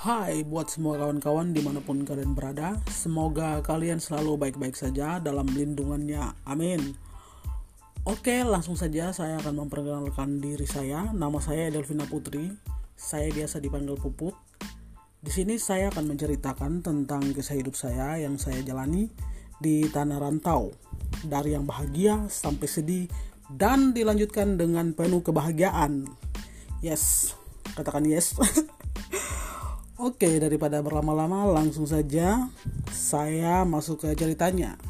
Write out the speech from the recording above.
Hai buat semua kawan-kawan di mana pun kalian berada Semoga kalian selalu baik-baik saja dalam lindungannya. Amin. Oke langsung saja saya akan memperkenalkan diri saya. Nama saya Delvina Putri. Saya biasa dipanggil Puput. Di sini saya akan menceritakan tentang kisah hidup saya yang saya jalani di tanah rantau. Dari yang bahagia sampai sedih dan dilanjutkan dengan penuh kebahagiaan. Yes, katakan yes. Oke, daripada berlama-lama, langsung saja saya masuk ke ceritanya.